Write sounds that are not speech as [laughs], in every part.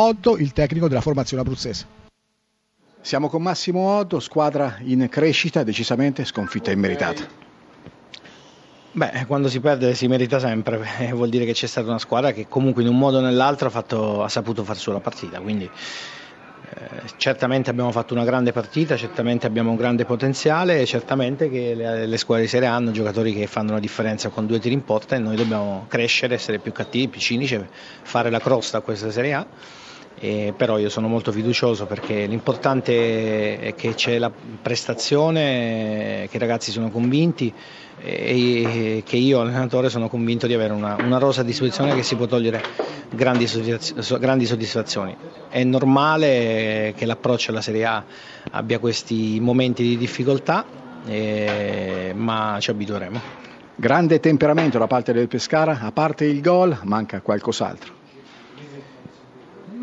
Otto, il tecnico della formazione abruzzese. Siamo con Massimo Otto, squadra in crescita, decisamente sconfitta immeritata. Beh, quando si perde si merita sempre, [laughs] eh, vuol dire che c'è stata una squadra che comunque in un modo o nell'altro ha, fatto, ha saputo fare sua partita, quindi eh, certamente abbiamo fatto una grande partita, certamente abbiamo un grande potenziale e certamente che le, le, squadre di Serie A hanno giocatori che fanno la differenza con due tiri in porta e noi dobbiamo crescere, essere più cattivi, più cinici, fare la crosta a questa Serie A eh, però io sono molto fiducioso perché l'importante è che c'è la prestazione, che i ragazzi sono convinti e che io allenatore sono convinto di avere una, una rosa a disposizione che si può togliere grandi, grandi soddisfazioni. È normale che l'approccio alla Serie A abbia questi momenti di difficoltà, eh, ma ci abitueremo. Grande temperamento da parte del Pescara, a parte il gol manca qualcos'altro.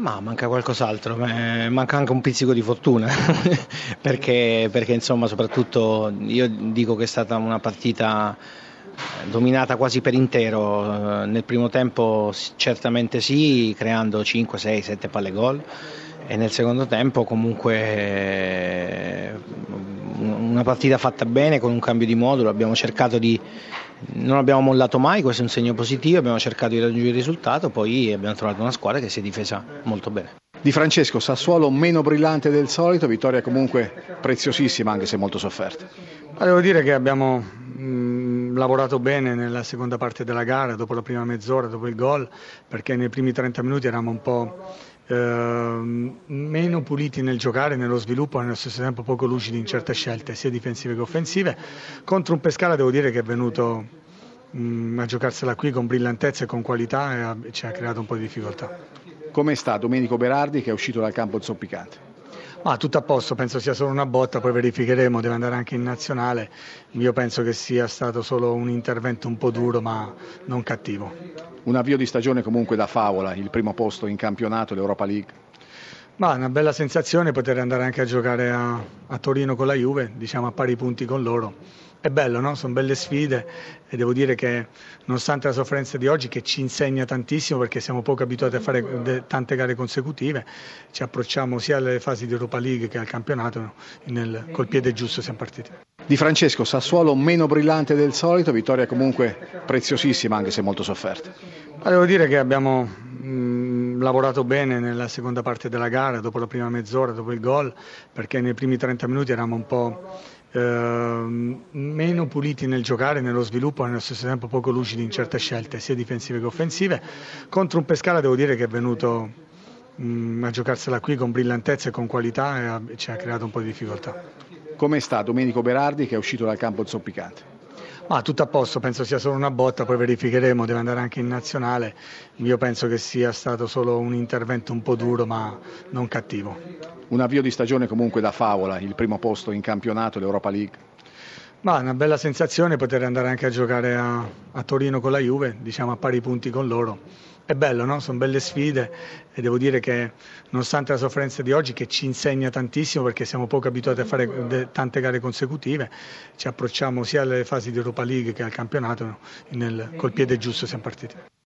Ma manca qualcos'altro, eh, manca anche un pizzico di fortuna, [laughs] perché, perché insomma soprattutto io dico che è stata una partita eh, dominata quasi per intero, eh, nel primo tempo certamente sì, creando 5, 6, 7 palle gol. E nel secondo tempo comunque una partita fatta bene con un cambio di modulo, abbiamo cercato di non abbiamo mollato mai, questo è un segno positivo, abbiamo cercato di raggiungere il risultato, poi abbiamo trovato una squadra che si è difesa molto bene. Di Francesco, Sassuolo meno brillante del solito, vittoria comunque preziosissima anche se molto sofferta. Ma devo dire che abbiamo mh, lavorato bene nella seconda parte della gara, dopo la prima mezz'ora, dopo il gol, perché nei primi 30 minuti eravamo un po' eh, meno puliti nel giocare, nello sviluppo e nello stesso tempo poco lucidi in certe scelte, sia difensive che offensive. Contro un Pescara devo dire che è venuto mh, mm, a giocarsela qui con brillantezza e con qualità e ha, ci ha creato un po' di difficoltà. Come sta Domenico Berardi che è uscito dal campo zoppicante? Ma tutto a posto, penso sia solo una botta, poi verificheremo, deve andare anche in nazionale. Io penso che sia stato solo un intervento un po' duro ma non cattivo. Un avvio di stagione comunque da favola, il primo posto in campionato, l'Europa League. Ma una bella sensazione poter andare anche a giocare a, a Torino con la Juve, diciamo a pari punti con loro è bello, no? sono belle sfide e devo dire che nonostante la sofferenza di oggi che ci insegna tantissimo perché siamo poco abituati a fare tante gare consecutive, ci approcciamo sia alle fasi di Europa League che al campionato, nel, col piede giusto siamo partiti. Di Francesco, Sassuolo meno brillante del solito, vittoria comunque preziosissima anche se molto sofferta. Ma devo dire che abbiamo mh, lavorato bene nella seconda parte della gara, dopo la prima mezz'ora, dopo il gol, perché nei primi 30 minuti eravamo un po' eh, meno puliti nel giocare, nello sviluppo e nello stesso tempo poco lucidi in certe scelte, sia difensive che offensive. Contro un Pescara devo dire che è venuto mh, mm, a giocarsela qui con brillantezza e con qualità e ha, ci ha creato un po' di difficoltà. Come sta Domenico Berardi che è uscito dal campo zoppicante? Ma tutto a posto, penso sia solo una botta, poi verificheremo, deve andare anche in nazionale. Io penso che sia stato solo un intervento un po' duro ma non cattivo. Un avvio di stagione comunque da favola, il primo posto in campionato, l'Europa League. Ma una bella sensazione poter andare anche a giocare a, a Torino con la Juve, diciamo a pari punti con loro è bello, no? sono belle sfide e devo dire che nonostante la sofferenza di oggi che ci insegna tantissimo perché siamo poco abituati a fare tante gare consecutive, ci approcciamo sia alle fasi di Europa League che al campionato, nel, col piede giusto siamo partiti.